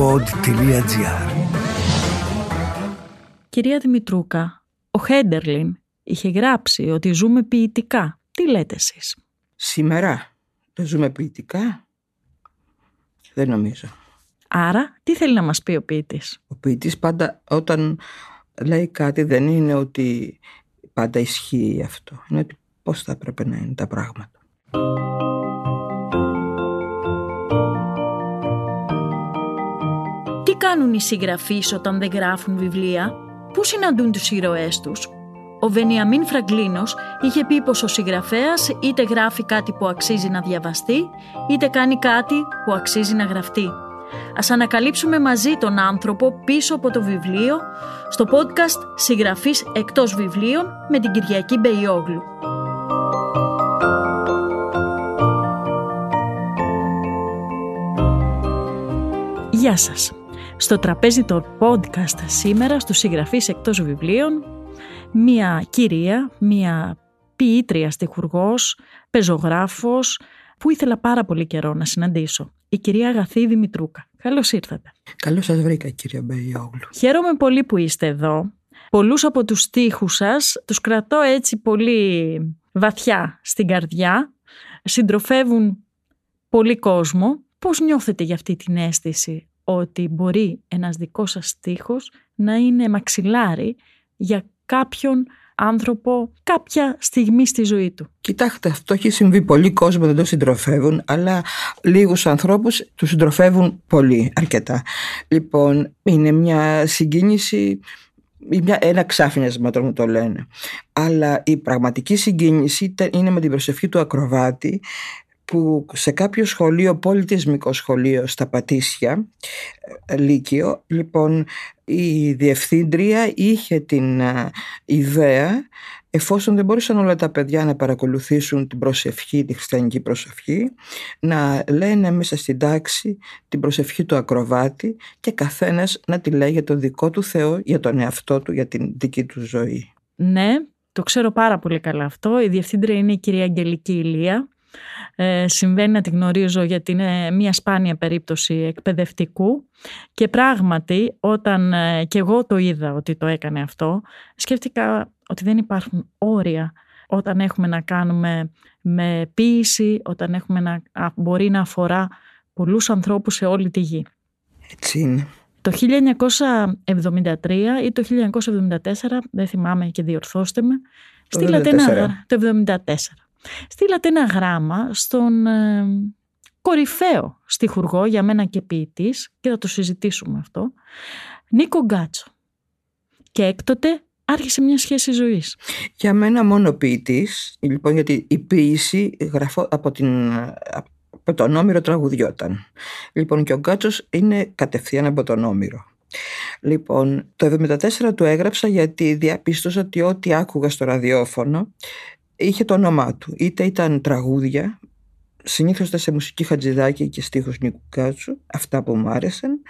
pod.gr Κυρία Δημητρούκα, ο Χέντερλιν είχε γράψει ότι ζούμε ποιητικά. Τι λέτε εσείς; Σήμερα δεν ζούμε ποιητικά; Δεν νομίζω. Άρα, τι θέλει να μας πει ο ποιητής; Ο ποιητής πάντα όταν λέει κάτι δεν είναι ότι πάντα ισχύει αυτό. Είναι ότι πώς θα έπρεπε να είναι τα πράγματα. Κάνουν οι συγγραφείς όταν δεν γράφουν βιβλία; Πού συναντούν τους ήρωές τους; Ο Βενιαμίν Φραγκλίνος είχε πει πως ο συγγραφέας είτε γράφει κάτι που αξίζει να διαβαστεί, είτε κάνει κάτι που αξίζει να γραφτεί. Ας ανακαλύψουμε μαζί τον άνθρωπο πίσω από το βιβλίο στο podcast «Συγγραφής εκτός βιβλίων» με την Κυριακή Μπεϊόγλου. Γεια σας. Στο τραπέζι των podcast σήμερα στους συγγραφείς εκτός βιβλίων μία κυρία, μία ποιήτρια στιχουργός, πεζογράφος που ήθελα πάρα πολύ καιρό να συναντήσω. Η κυρία Αγαθή Δημητρούκα. Καλώς ήρθατε. Καλώς σας βρήκα κυρία Μπεϊόγλου. Χαίρομαι πολύ που είστε εδώ. Πολλούς από τους στίχους σας τους κρατώ έτσι πολύ βαθιά στην καρδιά. Συντροφεύουν πολύ κόσμο. Πώς νιώθετε για αυτή την αίσθηση ότι μπορεί ένας δικός σας στίχος να είναι μαξιλάρι για κάποιον άνθρωπο κάποια στιγμή στη ζωή του. Κοιτάξτε, αυτό έχει συμβεί. Πολλοί κόσμο δεν το συντροφεύουν, αλλά λίγους ανθρώπους τους συντροφεύουν πολύ, αρκετά. Λοιπόν, είναι μια συγκίνηση μια, ένα ξάφνιασμα τώρα μου το λένε. Αλλά η πραγματική συγκίνηση είναι με την προσευχή του ακροβάτη που σε κάποιο σχολείο, πολιτισμικό σχολείο στα Πατήσια, ε, Λύκειο, λοιπόν η διευθύντρια είχε την ε, ιδέα εφόσον δεν μπορούσαν όλα τα παιδιά να παρακολουθήσουν την προσευχή, τη χριστιανική προσευχή, να λένε μέσα στην τάξη την προσευχή του ακροβάτη και καθένας να τη λέει για τον δικό του Θεό, για τον εαυτό του, για την δική του ζωή. Ναι, το ξέρω πάρα πολύ καλά αυτό. Η διευθύντρια είναι η κυρία Αγγελική Ηλία ε, συμβαίνει να τη γνωρίζω γιατί είναι μια σπάνια περίπτωση εκπαιδευτικού και πράγματι όταν ε, και εγώ το είδα ότι το έκανε αυτό σκέφτηκα ότι δεν υπάρχουν όρια όταν έχουμε να κάνουμε με ποίηση, όταν έχουμε να, μπορεί να αφορά πολλούς ανθρώπους σε όλη τη γη. Έτσι είναι. Το 1973 ή το 1974, δεν θυμάμαι και διορθώστε με, το ένα, το 1974 στείλατε ένα γράμμα στον ε, κορυφαίο στιχουργό για μένα και ποιητής και θα το συζητήσουμε αυτό, Νίκο Γκάτσο. Και έκτοτε άρχισε μια σχέση ζωής. Για μένα μόνο ποιητής, λοιπόν γιατί η ποίηση γραφώ από, την, από τον Όμηρο τραγουδιόταν. Λοιπόν και ο Γκάτσος είναι κατευθείαν από τον Όμηρο. Λοιπόν, το 1974 του έγραψα γιατί διαπίστωσα ότι ό,τι άκουγα στο ραδιόφωνο είχε το όνομά του. Είτε ήταν τραγούδια, συνήθως ήταν σε μουσική Χατζηδάκη και στίχους Νίκου Κάτσου, αυτά που μου άρεσαν,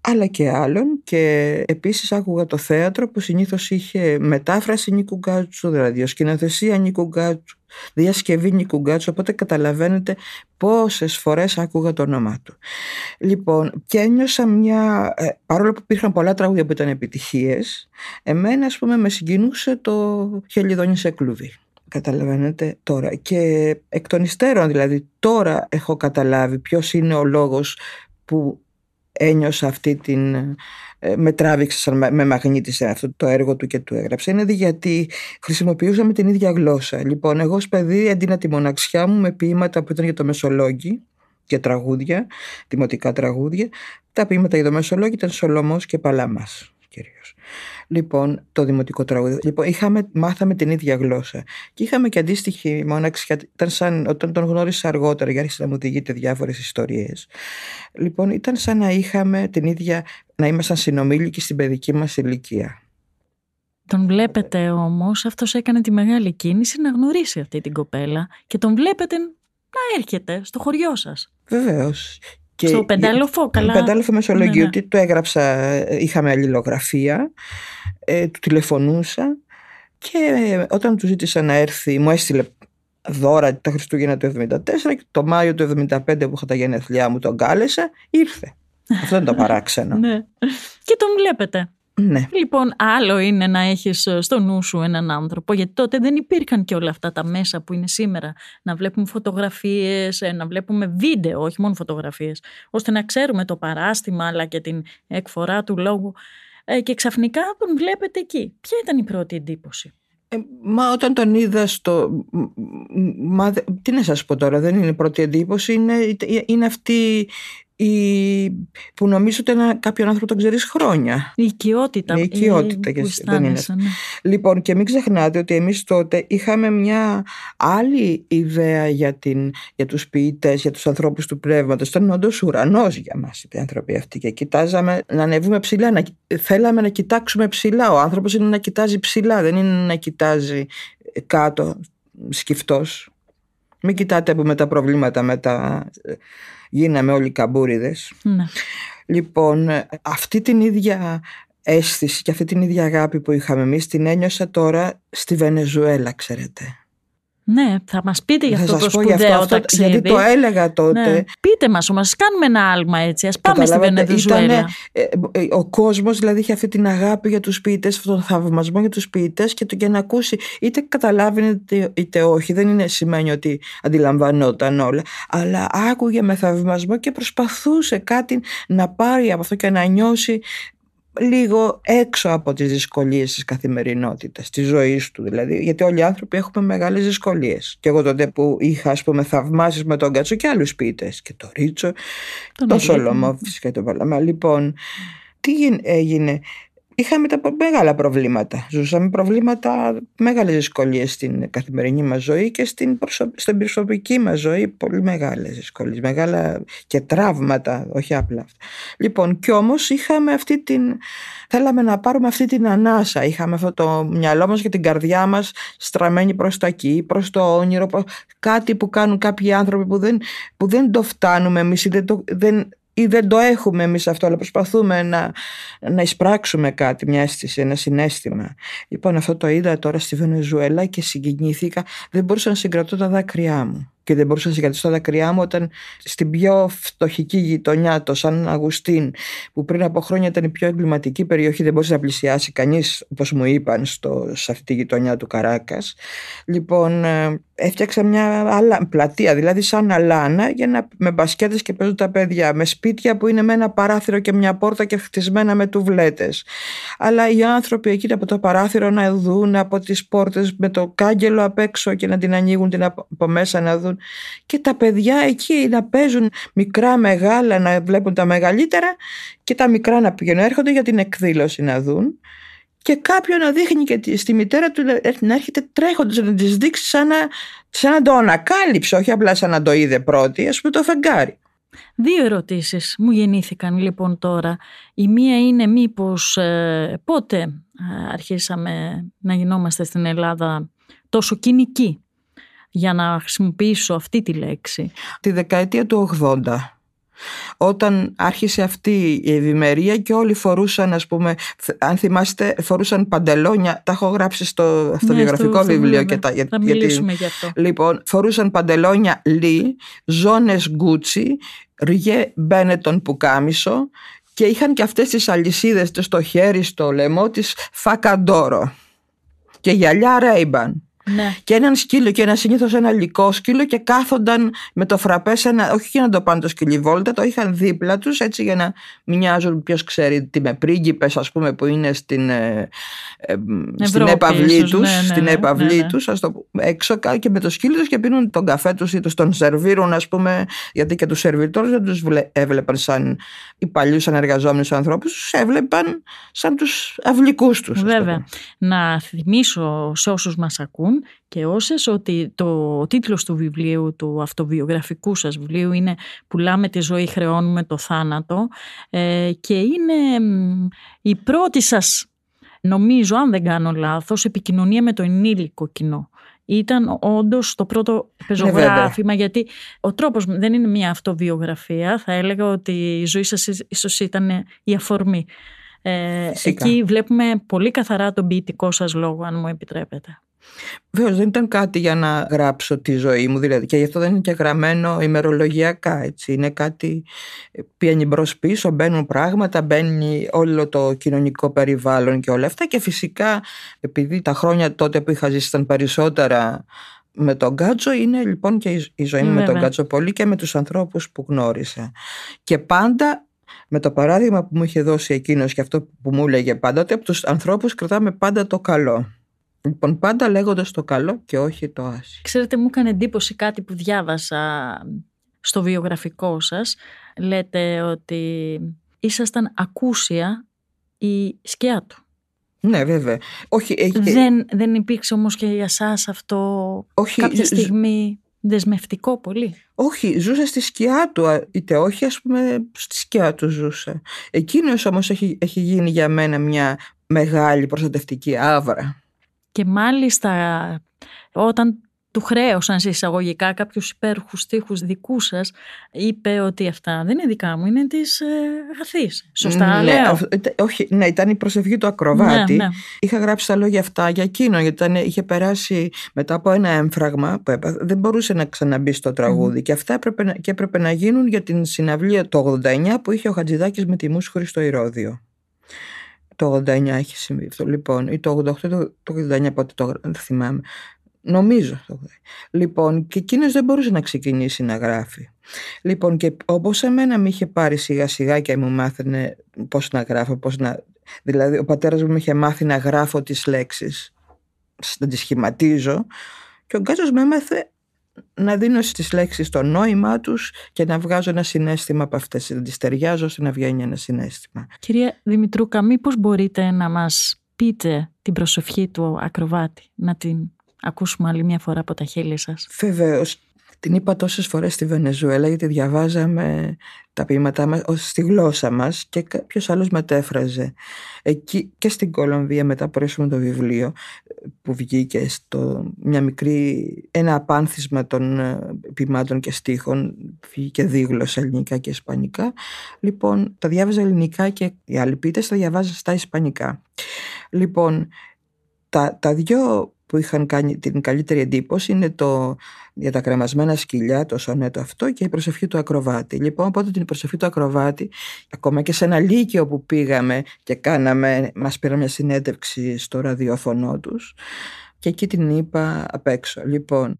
αλλά και άλλων και επίσης άκουγα το θέατρο που συνήθως είχε μετάφραση Νίκου Γκάτσου, δηλαδή σκηνοθεσία Νίκου Γκάτσου, διασκευή Νίκου Γκάτσου, οπότε καταλαβαίνετε πόσες φορές άκουγα το όνομά του. Λοιπόν, και ένιωσα μια, ε, παρόλο που υπήρχαν πολλά τραγούδια που ήταν επιτυχίες, εμένα ας πούμε με συγκινούσε το «Χελιδόνι σε κλουβί». Καταλαβαίνετε τώρα και εκ των υστέρων δηλαδή τώρα έχω καταλάβει ποιος είναι ο λόγος που ένιωσα αυτή την ε, με τράβηξε με μαγνήτησε αυτό το έργο του και του έγραψε. Είναι γιατί χρησιμοποιούσαμε την ίδια γλώσσα. Λοιπόν εγώ ως παιδί έντυνα τη μοναξιά μου με ποίηματα που ήταν για το Μεσολόγγι και τραγούδια, δημοτικά τραγούδια. Τα ποίηματα για το Μεσολόγγι ήταν Σολομός και Παλαμάς κυρίως. Λοιπόν, το δημοτικό τραγούδι. Λοιπόν, είχαμε, μάθαμε την ίδια γλώσσα. Και είχαμε και αντίστοιχη μόναξη, ήταν σαν όταν τον γνώρισα αργότερα, για άρχισε να μου διηγείται διάφορες ιστορίες. Λοιπόν, ήταν σαν να είχαμε την ίδια, να ήμασταν συνομήλικοι στην παιδική μας ηλικία. Τον βλέπετε όμως, αυτός έκανε τη μεγάλη κίνηση να γνωρίσει αυτή την κοπέλα και τον βλέπετε να έρχεται στο χωριό σας. Βεβαίως. Και στο πεντάλοφο, καλά. Στο πεντάλοφο Μεσολογίου, ναι, ναι. το έγραψα, είχαμε αλληλογραφία, ε, του τηλεφωνούσα και όταν του ζήτησα να έρθει, μου έστειλε δώρα τα Χριστούγεννα του 1974 και το Μάιο του 1975 που είχα τα γενέθλιά μου τον κάλεσα, ήρθε. Αυτό είναι το παράξενο. ναι. Και τον βλέπετε. Ναι. Λοιπόν, άλλο είναι να έχεις στο νου σου έναν άνθρωπο, γιατί τότε δεν υπήρχαν και όλα αυτά τα μέσα που είναι σήμερα. Να βλέπουμε φωτογραφίες, ε, να βλέπουμε βίντεο, όχι μόνο φωτογραφίες, ώστε να ξέρουμε το παράστημα αλλά και την εκφορά του λόγου. Ε, και ξαφνικά τον βλέπετε εκεί. Ποια ήταν η πρώτη εντύπωση; Ε, μα όταν τον είδα στο... Μα, τι να σας πω τώρα, δεν είναι η πρώτη εντύπωση, είναι, είναι αυτή η... που νομίζω ότι ένα, κάποιον άνθρωπο τον ξέρεις χρόνια. Η οικειότητα. Η οικειότητα. και δεν είναι. Ναι. Λοιπόν, και μην ξεχνάτε ότι εμείς τότε είχαμε μια άλλη ιδέα για, την, για τους ποιητές, για τους ανθρώπους του πνεύματος. Ήταν όντως ουρανός για μας οι άνθρωποι αυτοί και κοιτάζαμε να ανεβούμε ψηλά. Να, θέλαμε να κοιτάξουμε ψηλά. Ο άνθρωπος είναι να κοιτάζει ψηλά, δεν είναι να κοιτάζει κάτω σκυφτός. Μην κοιτάτε με τα προβλήματα με τα γίναμε όλοι καμπούριδες. Ναι. Λοιπόν, αυτή την ίδια αίσθηση και αυτή την ίδια αγάπη που είχαμε εμείς την ένιωσα τώρα στη Βενεζουέλα, ξέρετε. Ναι, θα μας πείτε για αυτό το σπουδαίο αυτό, ταξίδι. Γιατί το έλεγα τότε. Ναι. Πείτε μας όμως, κάνουμε ένα άλμα έτσι. Α πάμε στη Βενεζουέλα. Ε, ε, ο κόσμος δηλαδή είχε αυτή την αγάπη για τους ποιητέ, αυτόν τον θαυμασμό για τους ποιητέ και το και να ακούσει, είτε καταλάβει είτε όχι. Δεν είναι σημαίνει ότι αντιλαμβανόταν όλα. Αλλά άκουγε με θαυμασμό και προσπαθούσε κάτι να πάρει από αυτό και να νιώσει λίγο έξω από τις δυσκολίες της καθημερινότητας, της ζωής του δηλαδή, γιατί όλοι οι άνθρωποι έχουμε μεγάλες δυσκολίες. Και εγώ τότε που είχα ας πούμε θαυμάσεις με τον Κάτσο και άλλους ποιητές, και το Ρίτσο, τον το Σολομό φυσικά και τον Παλαμά. Λοιπόν, τι έγινε, είχαμε τα μεγάλα προβλήματα. Ζούσαμε προβλήματα, μεγάλες δυσκολίες στην καθημερινή μας ζωή και στην, στην προσωπική μας ζωή πολύ μεγάλες δυσκολίες, μεγάλα και τραύματα, όχι απλά αυτά. Λοιπόν, κι όμως είχαμε αυτή την, θέλαμε να πάρουμε αυτή την ανάσα, είχαμε αυτό το μυαλό μας και την καρδιά μας στραμμένη προς τα εκεί, προς το όνειρο, κάτι που κάνουν κάποιοι άνθρωποι που δεν, που δεν το φτάνουμε εμείς ή δεν, το, δεν ή δεν το έχουμε εμείς αυτό, αλλά προσπαθούμε να, να εισπράξουμε κάτι, μια αίσθηση, ένα συνέστημα. Λοιπόν, αυτό το είδα τώρα στη Βενεζουέλα και συγκινήθηκα. Δεν μπορούσα να συγκρατώ τα δάκρυά μου και δεν μπορούσα να συγκρατήσω τα δάκρυά μου όταν στην πιο φτωχική γειτονιά, το Σαν Αγουστίν, που πριν από χρόνια ήταν η πιο εγκληματική περιοχή, δεν μπορούσε να πλησιάσει κανείς, όπως μου είπαν, στο, σε αυτή τη γειτονιά του Καράκας. Λοιπόν, ε, έφτιαξα μια άλλα, πλατεία, δηλαδή σαν αλάνα, για να, με μπασκέτες και παίζουν τα παιδιά, με σπίτια που είναι με ένα παράθυρο και μια πόρτα και χτισμένα με τουβλέτες. Αλλά οι άνθρωποι εκεί από το παράθυρο να δουν από τις πόρτες με το κάγκελο απ' έξω και να την ανοίγουν την από μέσα να δουν και τα παιδιά εκεί να παίζουν μικρά μεγάλα να βλέπουν τα μεγαλύτερα και τα μικρά να πηγαίνουν έρχονται για την εκδήλωση να δουν και κάποιον να δείχνει και στη μητέρα του να έρχεται τρέχοντας να της δείξει σαν να, σαν να το ανακάλυψε όχι απλά σαν να το είδε πρώτη ας πούμε το φεγγάρι Δύο ερωτήσεις μου γεννήθηκαν λοιπόν τώρα. Η μία είναι μήπως ε, πότε ε, αρχίσαμε να γινόμαστε στην Ελλάδα τόσο κοινικοί; Για να χρησιμοποιήσω αυτή τη λέξη. Τη δεκαετία του 80 όταν άρχισε αυτή η ευημερία και όλοι φορούσαν ας πούμε αν θυμάστε φορούσαν παντελόνια. Τα έχω γράψει στο αυτοβιογραφικό ναι, βιβλίο και τα, θα μιλήσουμε γι' αυτό. Λοιπόν φορούσαν παντελόνια λί ζώνες γκούτσι ριγέ μπένετον πουκάμισο και είχαν και αυτές τις αλυσίδες στο χέρι στο λαιμό της φακαντόρο. Και γυαλιά ρέιμπαν ναι. Και έναν σκύλο και ένα συνήθως ένα λικό σκύλο και κάθονταν με το φραπέ σε ένα. Όχι για να το πάνε το σκυλί βόλτα, το είχαν δίπλα τους έτσι για να μοιάζουν. Ποιος ξέρει, τι με πρίγκιπες, ας πούμε, που είναι στην, ε, ε, στην έπαυλή τους. Ναι, ναι, στην ναι, έπαυλή ναι, τους, το έξω και με το σκύλο τους και πίνουν τον καφέ τους ή τους τον σερβίρουν, ας πούμε, γιατί και τους σερβιτόρους δεν τους έβλεπαν σαν οι παλιούς ανεργαζόμενου ανθρώπους, τους έβλεπαν σαν τους αυλικούς τους. Βέβαια. Να θυμίσω σε όσους μας ακούν και όσες ότι το, ο τίτλος του βιβλίου, του αυτοβιογραφικού σας βιβλίου είναι «Πουλάμε τη ζωή, χρεώνουμε το θάνατο» ε, και είναι η πρώτη σας, νομίζω αν δεν κάνω λάθος, επικοινωνία με το ενήλικο κοινό. Ήταν όντως το πρώτο πεζογράφημα, γιατί ο τρόπος δεν είναι μια αυτοβιογραφία. Θα έλεγα ότι η ζωή σας ίσως ήταν η αφορμή. Ε, εκεί βλέπουμε πολύ καθαρά τον ποιητικό σας λόγο, αν μου επιτρέπετε. Βέβαια δεν ήταν κάτι για να γράψω τη ζωή μου δηλαδή και γι' αυτό δεν είναι και γραμμένο ημερολογιακά έτσι. Είναι κάτι πιάνει μπρος πίσω, μπαίνουν πράγματα, μπαίνει όλο το κοινωνικό περιβάλλον και όλα αυτά και φυσικά επειδή τα χρόνια τότε που είχα ζήσει ήταν περισσότερα με τον Γκάτζο είναι λοιπόν και η ζωή μου με τον Γκάτζο πολύ και με τους ανθρώπους που γνώρισα. Και πάντα με το παράδειγμα που μου είχε δώσει εκείνος και αυτό που μου έλεγε πάντα ότι από τους ανθρώπους κρατάμε πάντα το καλό. Λοιπόν, πάντα λέγοντας το καλό και όχι το άσχημο. Ξέρετε, μου έκανε εντύπωση κάτι που διάβασα στο βιογραφικό σας. Λέτε ότι ήσασταν ακούσια η σκιά του. Ναι, βέβαια. Όχι, δεν, δεν υπήρξε όμως και για σας αυτό όχι, κάποια στιγμή δεσμευτικό πολύ; Όχι, ζούσα στη σκιά του, είτε όχι ας πούμε στη σκιά του ζούσα. Εκείνος όμως έχει, έχει γίνει για μένα μια μεγάλη προστατευτική άβρα. Και μάλιστα όταν του χρέωσαν σε εισαγωγικά κάποιους υπέροχους στίχους δικούς σας, είπε ότι αυτά δεν είναι δικά μου, είναι της ε, Σωστά, ναι, λέω. όχι, ναι, ήταν η προσευχή του ακροβάτη. Ναι, ναι. Είχα γράψει τα λόγια αυτά για εκείνο, γιατί ήταν, είχε περάσει μετά από ένα έμφραγμα που δεν μπορούσε να ξαναμπεί στο τραγούδι. Και αυτά έπρεπε, και έπρεπε να γίνουν για την συναυλία το 89 που είχε ο Χατζηδάκης με τη Μούσχουρη στο Ηρώδιο. Το 89 έχει συμβεί αυτό. Λοιπόν, ή το 88 το, το 89 πότε το δεν θυμάμαι. Νομίζω. Λοιπόν, και εκείνος δεν μπορούσε να ξεκινήσει να γράφει. Λοιπόν, και όπως εμένα με είχε πάρει σιγά σιγά και μου μάθαινε πώς να γράφω, πώς να... Δηλαδή, ο πατέρας μου με είχε μάθει να γράφω τις λέξεις, να τις σχηματίζω. Και ο Γκάζο με έμαθε να δίνω στις λέξεις το νόημά τους και να βγάζω ένα συνέστημα από αυτές, να τις ταιριάζω ώστε να βγαίνει ένα συνέστημα. Κυρία Δημητρούκα, μήπως μπορείτε να μας πείτε την προσευχή του ακροβάτη, να την ακούσουμε άλλη μια φορά από τα χείλη σας; Βεβαίως. Την είπα τόσες φορές στη Βενεζουέλα γιατί διαβάζαμε τα ποίηματά μας στη γλώσσα μας και κάποιος άλλος μετέφραζε. Εκεί και στην Κολομβία μετά από το βιβλίο που βγήκε στο μια μικρή, ένα απάνθισμα των ε, ποιμάτων και στίχων βγήκε δίγλωσσα ελληνικά και ισπανικά. Λοιπόν, τα διάβαζα ελληνικά και οι άλλοι πίτες τα διαβάζαν στα ισπανικά. Λοιπόν, τα, τα δυο που είχαν κάνει την καλύτερη εντύπωση είναι το για τα κρεμασμένα σκυλιά, το σονέτο αυτό και η προσευχή του ακροβάτη. Λοιπόν, οπότε την προσευχή του ακροβάτη, ακόμα και σε ένα λύκειο που πήγαμε και κάναμε, μας πήραν μια συνέντευξη στο ραδιόφωνο τους και εκεί την είπα απ' έξω. Λοιπόν,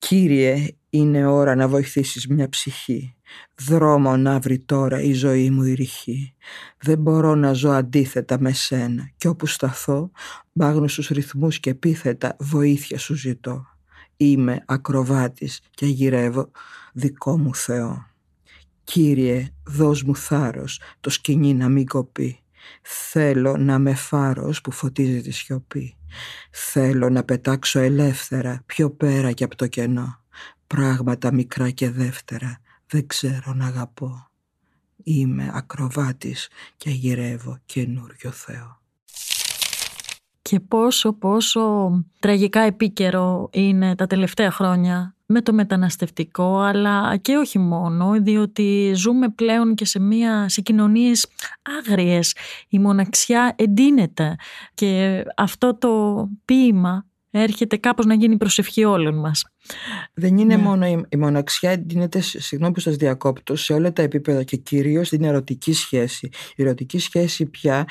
Κύριε, είναι ώρα να βοηθήσεις μια ψυχή. Δρόμο να βρει τώρα η ζωή μου η ρηχή. Δεν μπορώ να ζω αντίθετα με σένα κι όπου σταθώ, στους ρυθμούς και επίθετα βοήθεια σου ζητώ. Είμαι ακροβάτης και γυρεύω δικό μου Θεό. Κύριε, δώσ' μου θάρρος, το σκηνή να μην κοπεί. Θέλω να με φάρος που φωτίζει τη σιωπή. Θέλω να πετάξω ελεύθερα πιο πέρα και από το κενό. Πράγματα μικρά και δεύτερα δεν ξέρω να αγαπώ. Είμαι ακροβάτης και γυρεύω καινούριο Θεό. Και πόσο πόσο τραγικά επίκαιρο είναι τα τελευταία χρόνια με το μεταναστευτικό αλλά και όχι μόνο διότι ζούμε πλέον και σε, μια, σε κοινωνίες άγριες. Η μοναξιά εντείνεται και αυτό το ποίημα έρχεται κάπως να γίνει προσευχή όλων μας. Δεν είναι ναι. μόνο η, η μοναξιά, εντείνεται, συγγνώμη που σας διακόπτω, σε όλα τα επίπεδα και κυρίως την ερωτική σχέση. Η ερωτική σχέση πια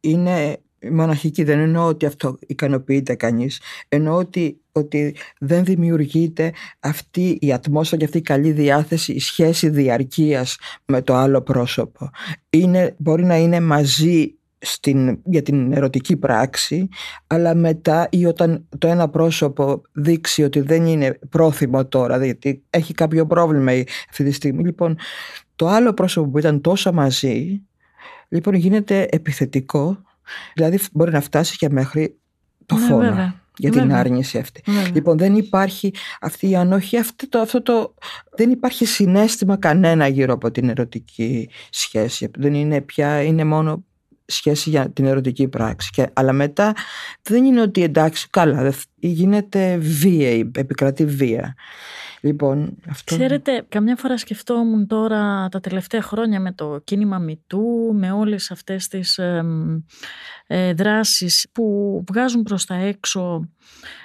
είναι μοναχική δεν εννοώ ότι αυτό ικανοποιείται κανείς εννοώ ότι, ότι δεν δημιουργείται αυτή η ατμόσφαιρα και αυτή η καλή διάθεση η σχέση διαρκείας με το άλλο πρόσωπο είναι, μπορεί να είναι μαζί στην, για την ερωτική πράξη αλλά μετά ή όταν το ένα πρόσωπο δείξει ότι δεν είναι πρόθυμο τώρα γιατί έχει κάποιο πρόβλημα αυτή τη στιγμή λοιπόν το άλλο πρόσωπο που ήταν τόσο μαζί λοιπόν γίνεται επιθετικό Δηλαδή μπορεί να φτάσει και μέχρι το ναι, φόνο. Για την άρνηση αυτή. Λοιπόν, δεν υπάρχει αυτή η ανοχή, αυτό το, αυτό το, δεν υπάρχει συνέστημα κανένα γύρω από την ερωτική σχέση. Δεν είναι πια, είναι μόνο σχέση για την ερωτική πράξη. Και, αλλά μετά δεν είναι ότι εντάξει, καλά, γίνεται βία, επικρατεί βία. Λοιπόν, αυτό... Ξέρετε, καμιά φορά σκεφτόμουν τώρα τα τελευταία χρόνια με το κίνημα Μητού, με όλες αυτές τις ε, δράσεις που βγάζουν προς τα έξω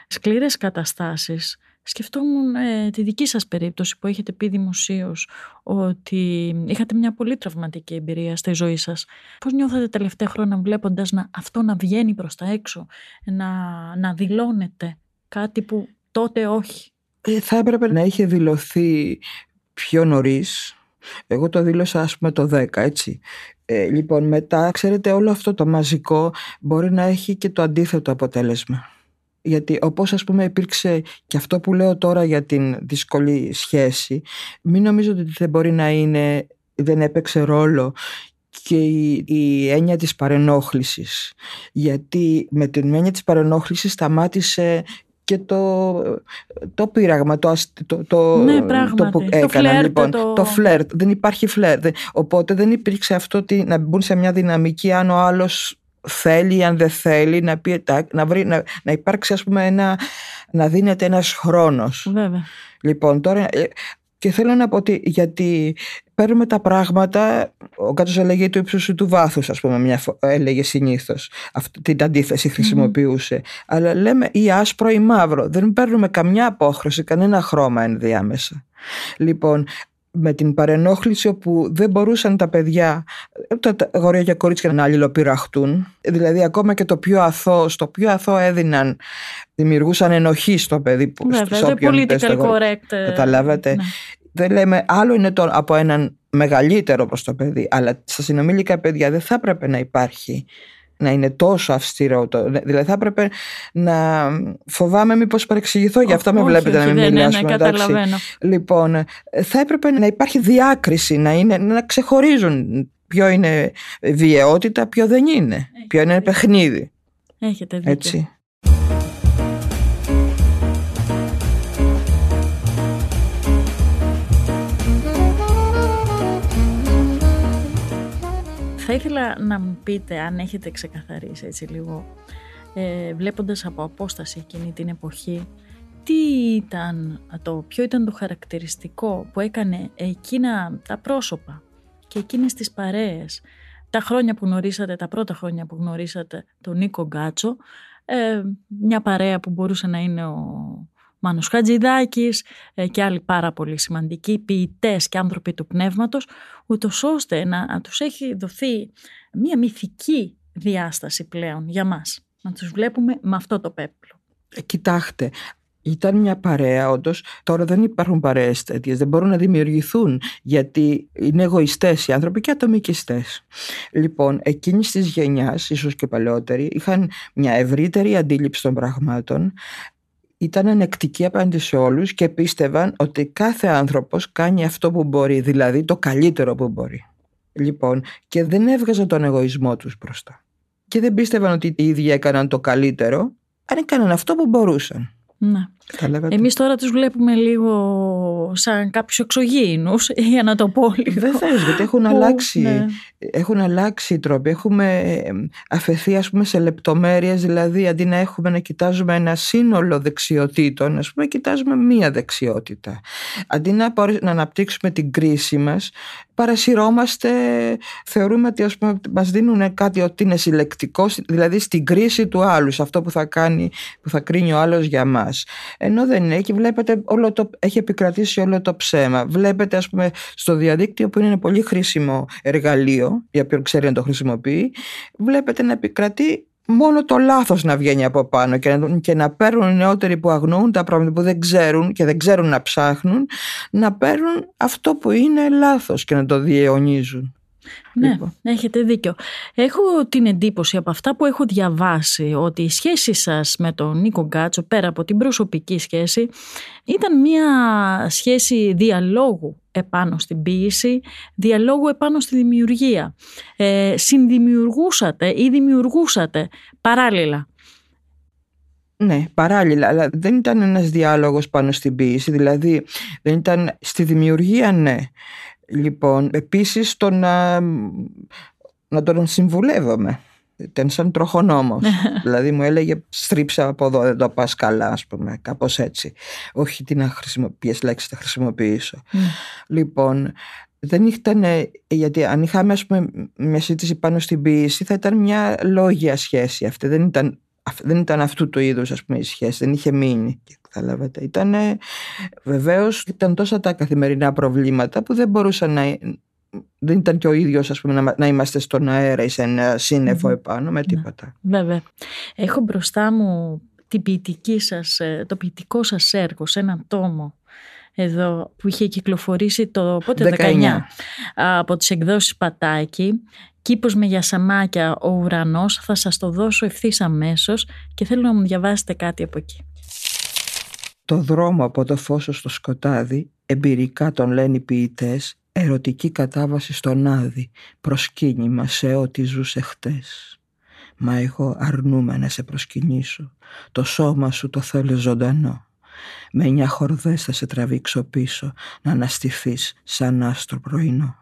σκληρές καταστάσεις. Σκεφτόμουν ε, τη δική σας περίπτωση που έχετε πει δημοσίως ότι είχατε μια πολύ τραυματική εμπειρία στη ζωή σας. Πώς νιώθατε τελευταία χρόνια βλέποντας να, αυτό να βγαίνει προς τα έξω, να, να δηλώνετε κάτι που τότε όχι; Ε, θα έπρεπε να είχε δηλωθεί πιο νωρίς. Εγώ το δήλωσα ας πούμε το 10 έτσι. Ε, λοιπόν μετά ξέρετε όλο αυτό το μαζικό μπορεί να έχει και το αντίθετο αποτέλεσμα. Γιατί όπως ας πούμε υπήρξε και αυτό που λέω τώρα για την δύσκολη σχέση μην νομίζω ότι δεν μπορεί να είναι, δεν έπαιξε ρόλο και η, η έννοια της παρενόχλησης γιατί με την έννοια της παρενόχλησης σταμάτησε και το, το πείραγμα, το, το, το, ναι, το που έκανα. Το φλερτ, λοιπόν, το... το φλερτ. Δεν υπάρχει φλερτ. Οπότε δεν υπήρξε αυτό ότι να μπουν σε μια δυναμική αν ο άλλος θέλει, αν δεν θέλει, να, πει, να, βρει, να, να υπάρξει ας πούμε ένα, να δίνεται ένας χρόνος. Βέβαια. Λοιπόν, τώρα ε, και θέλω να πω ότι γιατί παίρνουμε τα πράγματα, ο Κάτσο έλεγε του ύψου του βάθους, ας πούμε, μια έλεγε συνήθως. Την αντίθεση χρησιμοποιούσε. Αλλά λέμε ή άσπρο ή μαύρο. Δεν παίρνουμε καμιά απόχρωση, κανένα χρώμα ενδιάμεσα. Λοιπόν, με την παρενόχληση όπου δεν μπορούσαν τα παιδιά, τα γορία και κορίτσια να αλληλοπειραχτούν. Δηλαδή ακόμα και το πιο αθώο, στο πιο αθώο έδιναν, δημιουργούσαν ενοχή στο παιδί που Βέβαια, στο όποιον political correct. Ε, Καταλάβατε; Ναι. Δεν λέμε άλλο είναι το από έναν μεγαλύτερο προς το παιδί, αλλά στα συνομήλικα παιδιά δεν θα έπρεπε να υπάρχει να είναι τόσο αυστηρό. Το, δηλαδή θα έπρεπε να φοβάμαι μήπως παρεξηγηθώ, γι' αυτό με βλέπετε να μην ναι, μιλάω. Ναι, ναι, καταλαβαίνω. Λοιπόν, θα έπρεπε να υπάρχει διάκριση, να, είναι, να ξεχωρίζουν ποιο είναι βιαιότητα, ποιο δεν είναι, Έχετε ποιο είναι παιχνίδι. Έχετε δίκιο. Έτσι. Θα ήθελα να μου πείτε αν έχετε ξεκαθαρίσει έτσι λίγο ε, βλέποντας από απόσταση εκείνη την εποχή τι ήταν το, ποιο ήταν το χαρακτηριστικό που έκανε εκείνα τα πρόσωπα και εκείνες τις παρέες τα χρόνια που γνωρίσατε, τα πρώτα χρόνια που γνωρίσατε τον Νίκο Γκάτσο ε, μια παρέα που μπορούσε να είναι ο Μάνος Χατζηδάκης ε, και άλλοι πάρα πολύ σημαντικοί ποιητές και άνθρωποι του πνεύματος, ούτως ώστε να τους έχει δοθεί μια μυθική διάσταση πλέον για μας. Να τους βλέπουμε με αυτό το πέπλο. Ε, κοιτάξτε, ήταν μια παρέα, όντως. Τώρα δεν υπάρχουν παρέες τέτοιες, δεν μπορούν να δημιουργηθούν, γιατί είναι εγωιστές οι άνθρωποι και ατομικιστές. Λοιπόν, εκείνης της γενιάς, ίσως και παλαιότεροι, είχαν μια ευρύτερη αντίληψη των πραγμάτων, ήταν ανεκτικοί απέναντι σε όλους και πίστευαν ότι κάθε άνθρωπος κάνει αυτό που μπορεί, δηλαδή το καλύτερο που μπορεί. Λοιπόν, και δεν έβγαζαν τον εγωισμό τους μπροστά. Και δεν πίστευαν ότι οι ίδιοι έκαναν το καλύτερο, αν έκαναν αυτό που μπορούσαν. Ναι. Εμείς τώρα τους βλέπουμε λίγο σαν κάποιους εξωγήινους, για να το πω λίγο. Δεν θες, γιατί έχουν, αλλάξει, ναι. έχουν αλλάξει οι τρόποι. Έχουμε αφαιθεί ας πούμε, σε λεπτομέρειες, δηλαδή αντί να έχουμε να κοιτάζουμε ένα σύνολο δεξιοτήτων, ας πούμε, κοιτάζουμε μία δεξιότητα. Αντί να, να αναπτύξουμε την κρίση μας, παρασυρώμαστε, θεωρούμε ότι ας πούμε, μας δίνουν κάτι ότι είναι συλλεκτικό, δηλαδή στην κρίση του άλλους, σε αυτό που θα κάνει, που θα κρίνει ο άλλος για μας. Ενώ δεν είναι και βλέπετε όλο το, έχει επικρατήσει όλο το ψέμα. Βλέπετε ας πούμε στο διαδίκτυο που είναι ένα πολύ χρήσιμο εργαλείο, για όποιον ξέρει να το χρησιμοποιεί, βλέπετε να επικρατεί μόνο το λάθος να βγαίνει από πάνω και να, και να παίρνουν οι νεότεροι που αγνοούν τα πράγματα που δεν ξέρουν και δεν ξέρουν να ψάχνουν να παίρνουν αυτό που είναι λάθος και να το διαιωνίζουν. Ναι, λοιπόν. έχετε δίκιο. Έχω την εντύπωση από αυτά που έχω διαβάσει ότι η σχέση σας με τον Νίκο Γκάτσο πέρα από την προσωπική σχέση ήταν μια σχέση διαλόγου επάνω στην ποίηση, διαλόγου επάνω στη δημιουργία. Ε, συνδημιουργούσατε ή δημιουργούσατε παράλληλα; Ναι, παράλληλα, αλλά δεν ήταν ένας διάλογος πάνω στην ποίηση, δηλαδή δεν ήταν στη δημιουργία, ναι. Λοιπόν, επίσης το να, να τον συμβουλεύομαι. ήταν σαν τροχονόμος. δηλαδή μου έλεγε στρίψε από εδώ, δεν το πας καλά, ας πούμε, κάπως έτσι. Όχι τι να χρησιμοποιείς λέξεις, θα χρησιμοποιήσω. Λοιπόν, δεν ήταν, γιατί αν είχαμε ας πούμε μια συζήτηση πάνω στην ποιήση θα ήταν μια λόγια σχέση αυτή, δεν ήταν, δεν ήταν αυτού του είδους ας πούμε η σχέση, δεν είχε μείνει. Καταλάβατε. Ήταν, βεβαίως ήταν τόσα τα καθημερινά προβλήματα που δεν μπορούσαν να, δεν ήταν και ο ίδιος ας πούμε, να, να είμαστε στον αέρα ή σε ένα σύννεφο επάνω με ναι. τίποτα. Βέβαια. Έχω μπροστά μου την ποιητική σας, ε, το ποιητικό σας έργο σε έναν τόμο εδώ που είχε κυκλοφορήσει το πότε 19, 19 από τις εκδόσεις Πατάκη Κήπος με γιασαμάκια ο ουρανός θα σας το δώσω ευθύς αμέσως και θέλω να μου διαβάσετε κάτι από εκεί. Το δρόμο από το φως στο σκοτάδι εμπειρικά τον λένε οι ποιητές Ερωτική κατάβαση στον Άδη, προσκύνημα σε ό,τι ζούσε χτες. Μα εγώ αρνούμαι να σε προσκυνήσω, το σώμα σου το θέλω ζωντανό. Με εννιά χορδές θα σε τραβήξω πίσω, να αναστηθείς σαν άστρο πρωινό.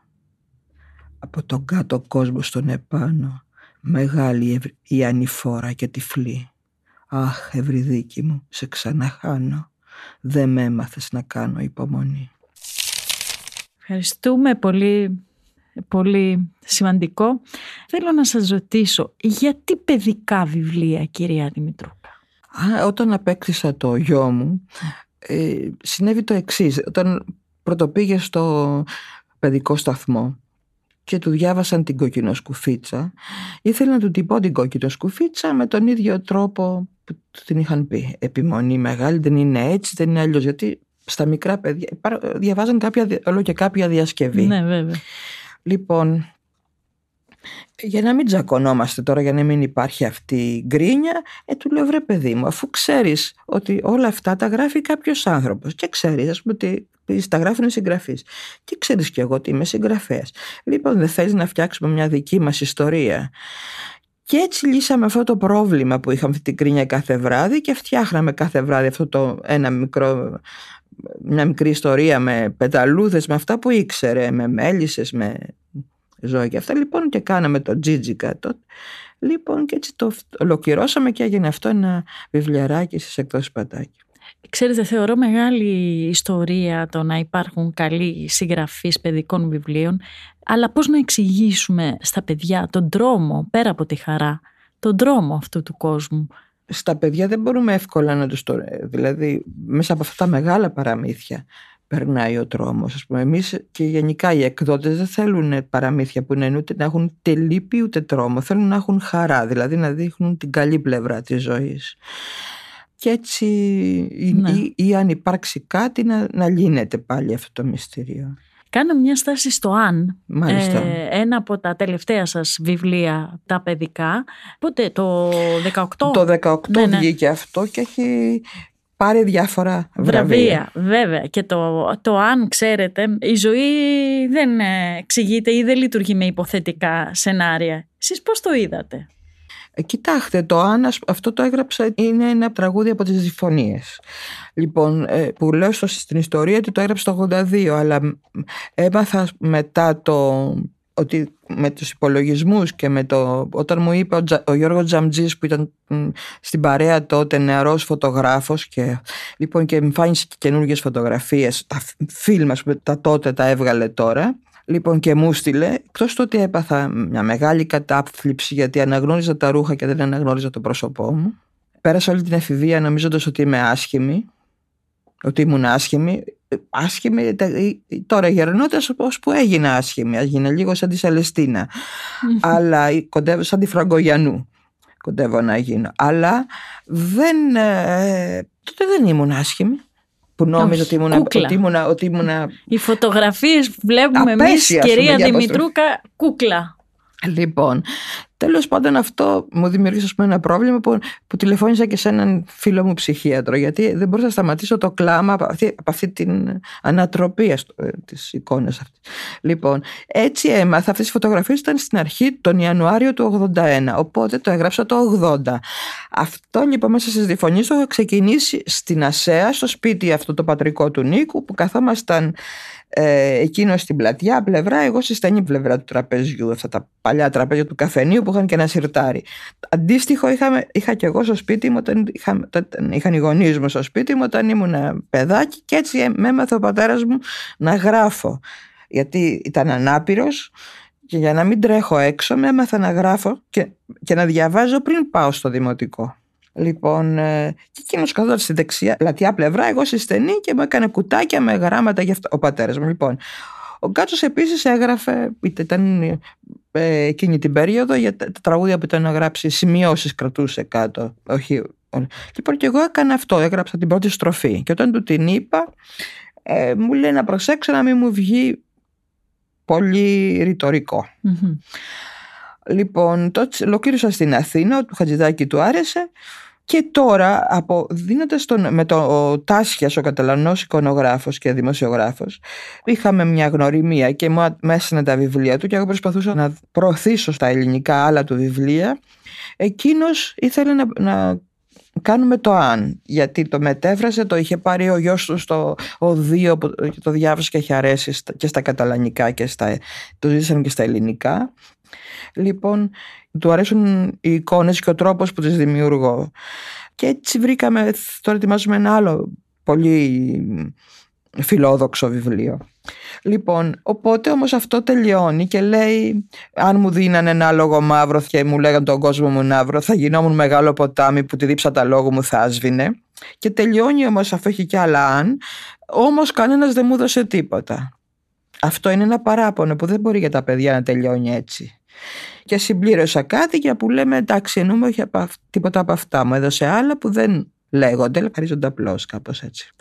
Από τον κάτω κόσμο στον επάνω, μεγάλη η ανηφόρα και τυφλή. Αχ, ευρυδίκη μου, σε ξαναχάνω, δεν με έμαθες να κάνω υπομονή. Ευχαριστούμε πολύ, πολύ σημαντικό. Θέλω να σας ρωτήσω, γιατί παιδικά βιβλία, κυρία Δημητρούκα; Α, όταν απέκτησα το γιο μου, ε, συνέβη το εξής. Όταν πρωτοπήγε στο παιδικό σταθμό και του διάβασαν την κόκκινο σκουφίτσα, ήθελα να του την πω την κόκκινο σκουφίτσα με τον ίδιο τρόπο που την είχαν πει. Επιμονή μεγάλη, δεν είναι έτσι, δεν είναι αλλιώς. Γιατί στα μικρά παιδιά διαβάζαν κάποια, όλο και κάποια διασκευή. Ναι, βέβαια. Λοιπόν, για να μην τζακωνόμαστε τώρα, για να μην υπάρχει αυτή η γκρίνια, ε, του λέω βρε παιδί μου, αφού ξέρεις ότι όλα αυτά τα γράφει κάποιος άνθρωπος και ξέρεις ας πούμε ότι τα γράφουν οι συγγραφείς και ξέρεις και εγώ ότι είμαι συγγραφέας. Λοιπόν δεν θέλεις να φτιάξουμε μια δική μας ιστορία. Και έτσι λύσαμε αυτό το πρόβλημα που είχαμε αυτή την κρίνια κάθε βράδυ και φτιάχναμε κάθε βράδυ αυτό το ένα μικρό μια μικρή ιστορία με πεταλούδες, με αυτά που ήξερε, με μέλισσες, με ζώα και αυτά. Λοιπόν και κάναμε το τζίτζικα τότε. Λοιπόν και έτσι το ολοκληρώσαμε και έγινε αυτό ένα βιβλιαράκι στις εκδόσεις Πατάκη. Ξέρετε, θεωρώ μεγάλη ιστορία το να υπάρχουν καλοί συγγραφείς παιδικών βιβλίων, αλλά πώς να εξηγήσουμε στα παιδιά τον τρόμο, πέρα από τη χαρά, τον τρόμο αυτού του κόσμου; Στα παιδιά δεν μπορούμε εύκολα να τους το... Δηλαδή μέσα από αυτά τα μεγάλα παραμύθια περνάει ο τρόμος. Ας πούμε, εμείς και γενικά οι εκδότες δεν θέλουν παραμύθια που είναι ούτε να έχουν τελείπη ούτε τρόμο. Θέλουν να έχουν χαρά, δηλαδή να δείχνουν την καλή πλευρά της ζωής. Και έτσι ναι. ή, ή, αν υπάρξει κάτι να, να λύνεται πάλι αυτό το μυστήριο. Κάνω μια στάση στο «Αν». Μάλιστα. Ε, ένα από τα τελευταία σας βιβλία, τα παιδικά. Πότε, το 18? Το 18 ναι, ναι. βγήκε αυτό και έχει πάρει διάφορα βραβεία. βραβεία. Βέβαια. Και το, το «Αν» ξέρετε, η ζωή δεν εξηγείται ή δεν λειτουργεί με υποθετικά σενάρια. Εσείς πώς το είδατε; Ε, κοιτάξτε, το «Αν» αυτό το έγραψα είναι ένα τραγούδι από τις συμφωνίες. Λοιπόν, ε, που λέω στην ιστορία ότι το έγραψε το 82, αλλά έμαθα μετά το ότι με τους υπολογισμούς και με το, όταν μου είπε ο, ο Γιώργος Τζαμτζής που ήταν στην παρέα τότε νεαρός φωτογράφος και λοιπόν και εμφάνισε και καινούργιες φωτογραφίες τα φιλμ που τα τότε τα έβγαλε τώρα λοιπόν και μου στείλε εκτός το ότι έπαθα μια μεγάλη κατάπληψη γιατί αναγνώριζα τα ρούχα και δεν αναγνώριζα το πρόσωπό μου πέρασα όλη την εφηβεία νομίζοντας ότι είμαι άσχημη ότι ήμουν άσχημη. Άσχημη, τώρα γερνώντα πώ που έγινε άσχημη. Έγινε λίγο σαν τη Σελεστίνα. Αλλά κοντεύω σαν τη Φραγκογιανού. Κοντεύω να γίνω. Αλλά δεν, ε, τότε δεν ήμουν άσχημη. Που νόμιζα ότι ήμουν, ότι ήμουν, ότι ήμουν. Οι φωτογραφίες που βλέπουμε εμείς, κυρία Δημητρούκα, κούκλα. Λοιπόν, Τέλος πάντων, αυτό μου δημιούργησε ένα πρόβλημα που, που τηλεφώνησα και σε έναν φίλο μου ψυχίατρο, γιατί δεν μπορούσα να σταματήσω το κλάμα από αυτή, από αυτή την ανατροπή ε, τη εικόνα αυτή. Λοιπόν, έτσι έμαθα. Αυτές τι φωτογραφίες ήταν στην αρχή τον Ιανουάριο του 81, οπότε το έγραψα το 80. Αυτό λοιπόν μέσα στις διαφωνίε το έχω ξεκινήσει στην ΑΣΕΑ, στο σπίτι αυτό το πατρικό του Νίκου, που καθόμασταν ε, εκείνος στην πλατιά πλευρά, εγώ στη στενή πλευρά του τραπεζιού, αυτά τα παλιά τραπέζια του καφενείου που είχαν και ένα σιρτάρι. Αντίστοιχο είχαμε, είχα και εγώ στο σπίτι μου, όταν, είχα, όταν είχαν οι γονείς μου στο σπίτι μου, όταν ήμουν παιδάκι, και έτσι με έμαθε ο πατέρας μου να γράφω. Γιατί ήταν ανάπηρος και για να μην τρέχω έξω, με έμαθα να γράφω και, και να διαβάζω πριν πάω στο δημοτικό. Λοιπόν, ε, και εκείνος καθόταν στη δεξιά, πλατιά πλευρά, εγώ στη στενή και μου έκανε κουτάκια με γράμματα για αυτό. Ο πατέρας μου, λοιπόν. Ο Γκάτσο επίσης έγραφε, ήταν ε, εκείνη την περίοδο για τα, τραγούδια που ήταν να γράψει, σημειώσεις κρατούσε κάτω. Όχι, λοιπόν, και εγώ έκανα αυτό, έγραψα την πρώτη στροφή. Και όταν του την είπα, ε, μου λέει να προσέξω να μην μου βγει πολύ ρητορικο Λοιπόν, τότε ολοκλήρωσα στην Αθήνα, του Χατζηδάκη του άρεσε και τώρα, από, δίνοντας τον, με το Τάσια, ο Καταλανός εικονογράφος και δημοσιογράφος, είχαμε μια γνωριμία και μέσα είναι τα βιβλία του και εγώ προσπαθούσα να προωθήσω στα ελληνικά άλλα του βιβλία. Εκείνος ήθελε να, να κάνουμε το αν, γιατί το μετέφρασε, το είχε πάρει ο γιος του στο οδείο που το διάβασε και έχει αρέσει και στα καταλανικά και στα, το ζήσαν και στα ελληνικά. Λοιπόν, του αρέσουν οι εικόνες και ο τρόπος που τις δημιουργώ. Και έτσι βρήκαμε, τώρα ετοιμάζουμε ένα άλλο πολύ φιλόδοξο βιβλίο. Λοιπόν, οπότε όμως αυτό τελειώνει και λέει αν μου δίνανε ένα λόγο μαύρο και μου λέγανε τον κόσμο μου ναύρο θα γινόμουν μεγάλο ποτάμι που τη δίψα τα λόγο μου θα άσβηνε και τελειώνει όμως αφού έχει κι άλλα αν όμως κανένας δεν μου έδωσε τίποτα. Αυτό είναι ένα παράπονο που δεν μπορεί για τα παιδιά να τελειώνει έτσι. Και συμπλήρωσα κάτι για που λέμε εντάξει εννοούμε όχι τίποτα από αυτά μου έδωσε άλλα που δεν λέγονται, αλλά χαρίζονται απλώς κάπως έτσι.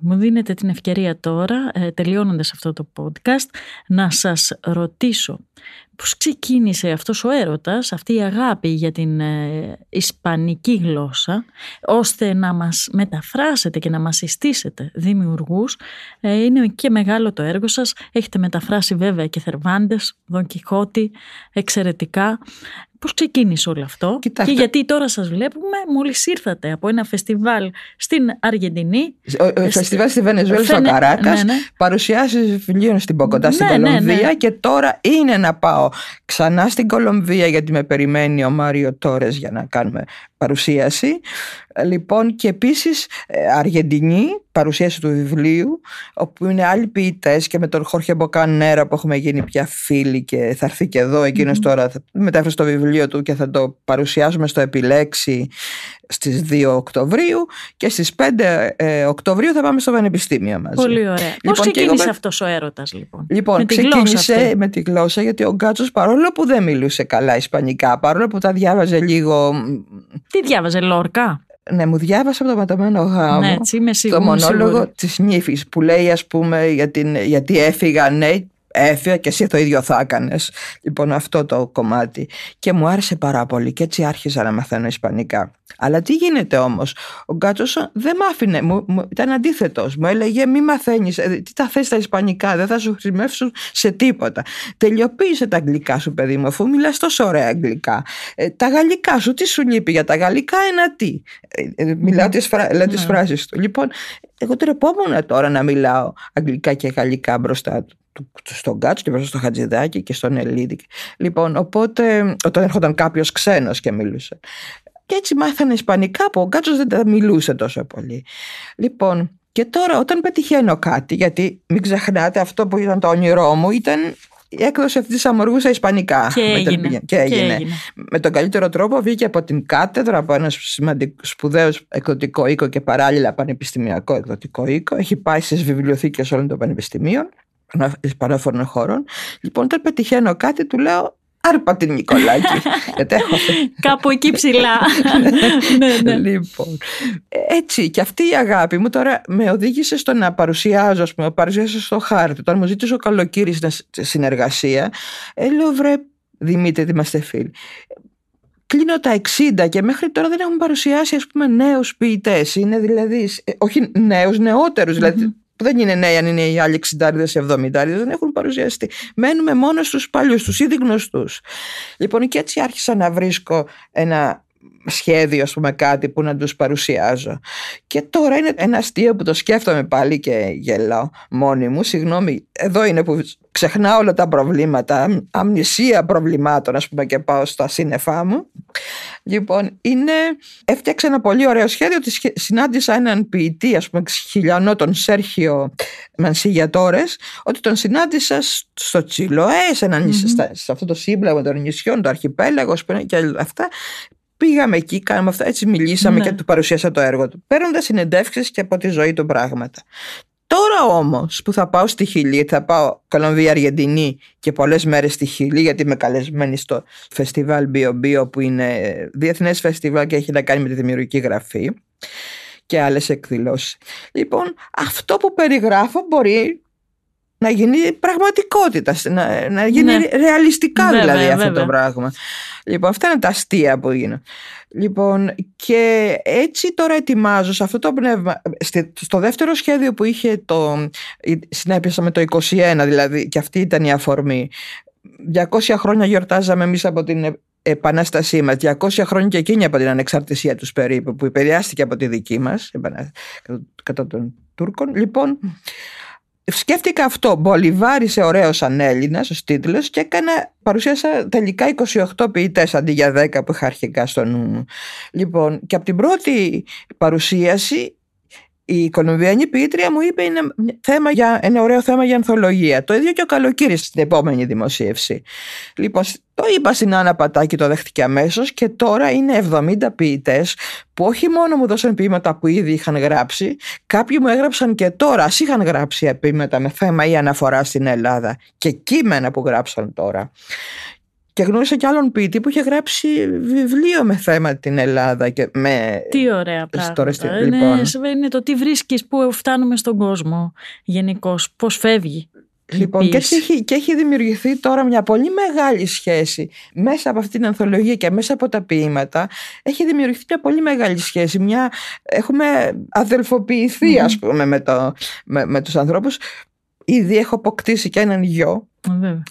Μου δίνετε την ευκαιρία τώρα, ε, τελειώνοντας αυτό το podcast, να σας ρωτήσω πώς ξεκίνησε αυτός ο έρωτας, αυτή η αγάπη για την ε, ισπανική γλώσσα, ώστε να μας μεταφράσετε και να μας συστήσετε δημιουργούς; Ε, είναι και μεγάλο το έργο σας. Έχετε μεταφράσει βέβαια και Θερβάντες, Δον Κιχώτη, εξαιρετικά. Πώς ξεκίνησε όλο αυτό; Και γιατί τώρα σας βλέπουμε μόλις ήρθατε από ένα φεστιβάλ στην Αργεντινή. Ο, φεστιβάλ στη Βενεζουέλα στο Καράκας, ναι, ναι. παρουσιάσεις βιβλίων στην Ποκοντά, στην ναι, ναι Κολομβία ναι. και τώρα είναι να πάω ξανά στην Κολομβία γιατί με περιμένει ο Μάριο Τόρες για να κάνουμε παρουσίαση. Λοιπόν και επίσης ε, Αργεντινή, παρουσίαση του βιβλίου, όπου είναι άλλοι ποιητές και με τον Χόρχε Μποκανέρα που έχουμε γίνει πια φίλοι και θα έρθει και εδώ εκείνος τώρα θα μετέφρασε το βιβλίο του και θα το παρουσιάσουμε στο Επιλέξη στις 2 Οκτωβρίου και στις 5 ε, Οκτωβρίου θα πάμε στο Πανεπιστήμιο μαζί. Πολύ ωραία. Λοιπόν, Πώς ξεκίνησε αυτός ο έρωτας λοιπόν; Λοιπόν, με ξεκίνησε με τη γλώσσα γιατί ο Γκάτσος παρόλο που δεν μιλούσε καλά ισπανικά, παρόλο που τα διάβαζε λίγο... Τι διάβαζε, Λόρκα; Ναι, μου διάβασα από το ματωμένο γάμο ναι, έτσι, το μονόλογο της νύφης που λέει, ας πούμε, για την, γιατί έφυγα, ναι, έφυγα και εσύ το ίδιο θα έκανες. Λοιπόν, αυτό το κομμάτι. Και μου άρεσε πάρα πολύ και έτσι άρχισα να μαθαίνω Ισπανικά. Αλλά τι γίνεται όμως, ο Γκάτσος δεν μ' άφηνε, μου, μου, ήταν αντίθετος. Μου έλεγε: Μη μαθαίνεις, ε, τι τα θες στα Ισπανικά, δεν θα σου χρησιμεύσουν σε τίποτα. Τελειοποίησε τα αγγλικά σου, παιδί μου, αφού μιλάς τόσο ωραία αγγλικά. Ε, τα γαλλικά σου, τι σου λείπει για τα γαλλικά, ένα τι. Ε, ε μιλάω τις φρα, ναι. φράσεις του. Λοιπόν, εγώ τρεπόμουν τώρα να μιλάω αγγλικά και γαλλικά μπροστά του στον Κάτσο και μπροστά στο Χατζηδάκι και στον Ελίδη. Λοιπόν, οπότε όταν έρχονταν κάποιος ξένος και μιλούσε. Και έτσι μάθανε Ισπανικά που ο Γκάτσος δεν τα μιλούσε τόσο πολύ. Λοιπόν, και τώρα όταν πετυχαίνω κάτι, γιατί μην ξεχνάτε αυτό που ήταν το όνειρό μου, ήταν η έκδοση αυτή της αμοργού στα Ισπανικά. Και έγινε. Και έγινε. Με τον καλύτερο τρόπο βγήκε από την κάτεδρα, από ένα σπουδαίος εκδοτικό οίκο και παράλληλα πανεπιστημιακό εκδοτικό οίκο. Έχει πάει στις βιβλιοθήκες όλων των πανεπιστημίων ισπανόφωνων χώρων. Λοιπόν, όταν πετυχαίνω κάτι, του λέω Άρπα την Νικολάκη. γιατί έχω... Κάπου εκεί ψηλά. ναι, ναι. Λοιπόν, έτσι και αυτή η αγάπη μου τώρα με οδήγησε στο να παρουσιάζω, ας πούμε, παρουσιάζω στο χάρτη. Όταν μου ζήτησε ο καλοκύρης συνεργασία, ε, λέω βρε Δημήτρη, είμαστε φίλοι. Κλείνω τα 60 και μέχρι τώρα δεν έχουν παρουσιάσει ας πούμε νέους ποιητές. Είναι δηλαδή, ε, όχι νέους, νεότερους. Δηλαδή που δεν είναι νέοι αν είναι οι άλλοι 60 ή 70 δεν έχουν παρουσιαστεί. Μένουμε μόνο στους παλιούς, τους ήδη γνωστούς. Λοιπόν και έτσι άρχισα να βρίσκω ένα σχέδιο, ας πούμε, κάτι που να τους παρουσιάζω. Και τώρα είναι ένα αστείο που το σκέφτομαι πάλι και γελάω μόνη μου. Συγγνώμη, εδώ είναι που ξεχνάω όλα τα προβλήματα, αμνησία προβλημάτων, ας πούμε, και πάω στα σύννεφά μου. Λοιπόν, είναι, έφτιαξε ένα πολύ ωραίο σχέδιο ότι συνάντησα έναν ποιητή, ας πούμε, χιλιανό, τον Σέρχιο Μανσίγιατόρες, ότι τον συνάντησα στο Τσιλοέ, σε, mm-hmm. σε αυτό το σύμπλαγμα των νησιών, το αρχιπέλαγος, και αυτά Πήγαμε εκεί, κάναμε αυτά, έτσι μιλήσαμε ναι. και του παρουσίασα το έργο του. Παίρνοντας συνεντεύξεις και από τη ζωή του πράγματα. Τώρα όμως που θα πάω στη Χιλή, θα πάω Κολομβία, Αργεντινή και πολλές μέρες στη Χιλή, γιατί είμαι καλεσμένη στο φεστιβάλ Bio Bio, που είναι διεθνές φεστιβάλ και έχει να κάνει με τη δημιουργική γραφή και άλλες εκδηλώσεις. Λοιπόν, αυτό που περιγράφω μπορεί να γίνει πραγματικότητα, να, να γίνει ναι. ρεαλιστικά δηλαδή αυτό το πράγμα. Λοιπόν, αυτά είναι τα αστεία που γίνονται. Λοιπόν, και έτσι τώρα ετοιμάζω σε αυτό το πνεύμα. Στο δεύτερο σχέδιο που είχε το. Συνέπεισα με το 21, δηλαδή, και αυτή ήταν η αφορμή. 200 χρόνια γιορτάζαμε εμείς από την επανάστασή μας 200 χρόνια και εκείνη από την ανεξαρτησία τους περίπου που επηρεάστηκε από τη δική μας κατά των Τούρκων λοιπόν Σκέφτηκα αυτό. Μπολιβάρισε ωραίος σαν Έλληνας ο τίτλο και έκανα, παρουσίασα τελικά 28 ποιητές αντί για 10 που είχα αρχικά στο νου μου. Λοιπόν, και από την πρώτη παρουσίαση η Κολομβιανή ποιήτρια μου είπε είναι θέμα για, ένα ωραίο θέμα για ανθολογία. Το ίδιο και ο Καλοκύρης στην επόμενη δημοσίευση. Λοιπόν, το είπα στην Άννα Πατάκη, το δέχτηκε αμέσως και τώρα είναι 70 ποιητές που όχι μόνο μου δώσαν ποίηματα που ήδη είχαν γράψει, κάποιοι μου έγραψαν και τώρα, ας είχαν γράψει ποίηματα με θέμα ή αναφορά στην Ελλάδα και κείμενα που γράψαν τώρα. Και γνώρισα κι άλλον ποιητή που είχε γράψει βιβλίο με θέμα την Ελλάδα. Και με... Τι ωραία πράγματα. Είναι, λοιπόν. είναι το τι βρίσκεις που φτάνουμε στον κόσμο γενικώς, πώς φεύγει. Λοιπόν, και έχει, και έχει δημιουργηθεί τώρα μια πολύ μεγάλη σχέση μέσα από αυτή την ανθολογία και μέσα από τα ποίηματα. Έχει δημιουργηθεί μια πολύ μεγάλη σχέση. Μια, έχουμε αδελφοποιηθεί, ας πούμε, με, το, με, με τους ανθρώπους. Ήδη έχω αποκτήσει και έναν γιο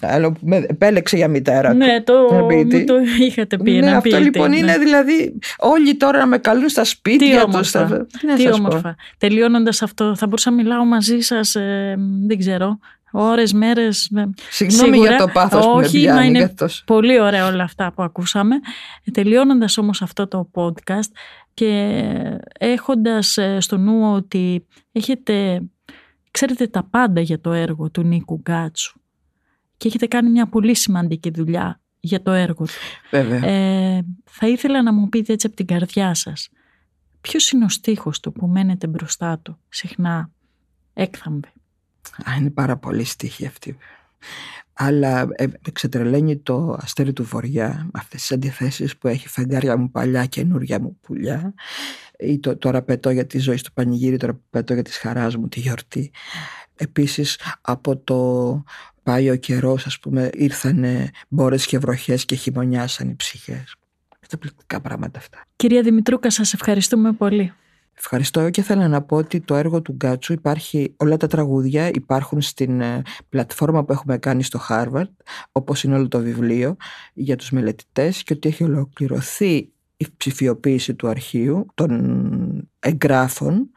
Άλλο με επέλεξε για μητέρα ναι, του. Ναι, το, το είχατε πει. Ναι, αυτό λοιπόν ναι. είναι δηλαδή όλοι τώρα να με καλούν στα σπίτια τους. Στα... Τι όμορφα. Τελειώνοντας αυτό, θα μπορούσα να μιλάω μαζί σας, ε, δεν ξέρω, ώρες, μέρες. Συγγνώμη για το πάθος που Όχι, με είναι πολύ ωραία όλα αυτά που ακούσαμε. Τελειώνοντας όμως αυτό το podcast και έχοντας ε, στο νου ότι έχετε, ξέρετε τα πάντα για το έργο του Νίκου Γκάτσου και έχετε κάνει μια πολύ σημαντική δουλειά για το έργο του. Βέβαια. Ε, θα ήθελα να μου πείτε έτσι από την καρδιά σας, ποιος είναι ο στίχος του που μένετε μπροστά του, συχνά; Έκθαμβε. Α, είναι πάρα πολύ στίχη αυτή. Αλλά ε, ξετρελαίνει το αστέρι του βοριά, αυτές τις αντιθέσεις που έχει φεγγάρια μου παλιά, καινούρια μου πουλιά ή το, τώρα πετώ για τη ζωή στο πανηγύρι, τώρα πετώ για τη χαράς μου τη γιορτή. Επίσης από το πάει ο καιρός, ας πούμε, ήρθαν μπόρες και βροχές και χειμωνιάσαν οι ψυχές. Καταπληκτικά πράγματα αυτά. Κυρία Δημητρούκα, σας ευχαριστούμε πολύ. Ευχαριστώ και θέλω να πω ότι το έργο του Γκάτσου υπάρχει, όλα τα τραγούδια υπάρχουν στην ε, πλατφόρμα που έχουμε κάνει στο Harvard, όπως είναι όλο το βιβλίο για τους μελετητές και ότι έχει ολοκληρωθεί η ψηφιοποίηση του αρχείου των εγγράφων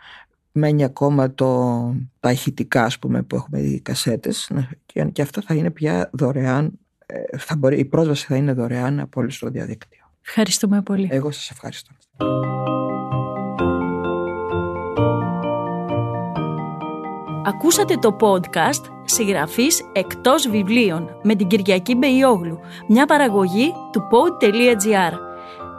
μένει ακόμα το, τα ηχητικά ας πούμε, που έχουμε οι κασέτες και, και αυτό θα είναι πια δωρεάν ε, θα μπορεί, η πρόσβαση θα είναι δωρεάν από όλο το διαδίκτυο. Ευχαριστούμε πολύ. Εγώ σας ευχαριστώ. Ακούσατε το podcast «Συγγραφής εκτός βιβλίων» με την Κυριακή Μπεϊόγλου, μια παραγωγή του pod.gr.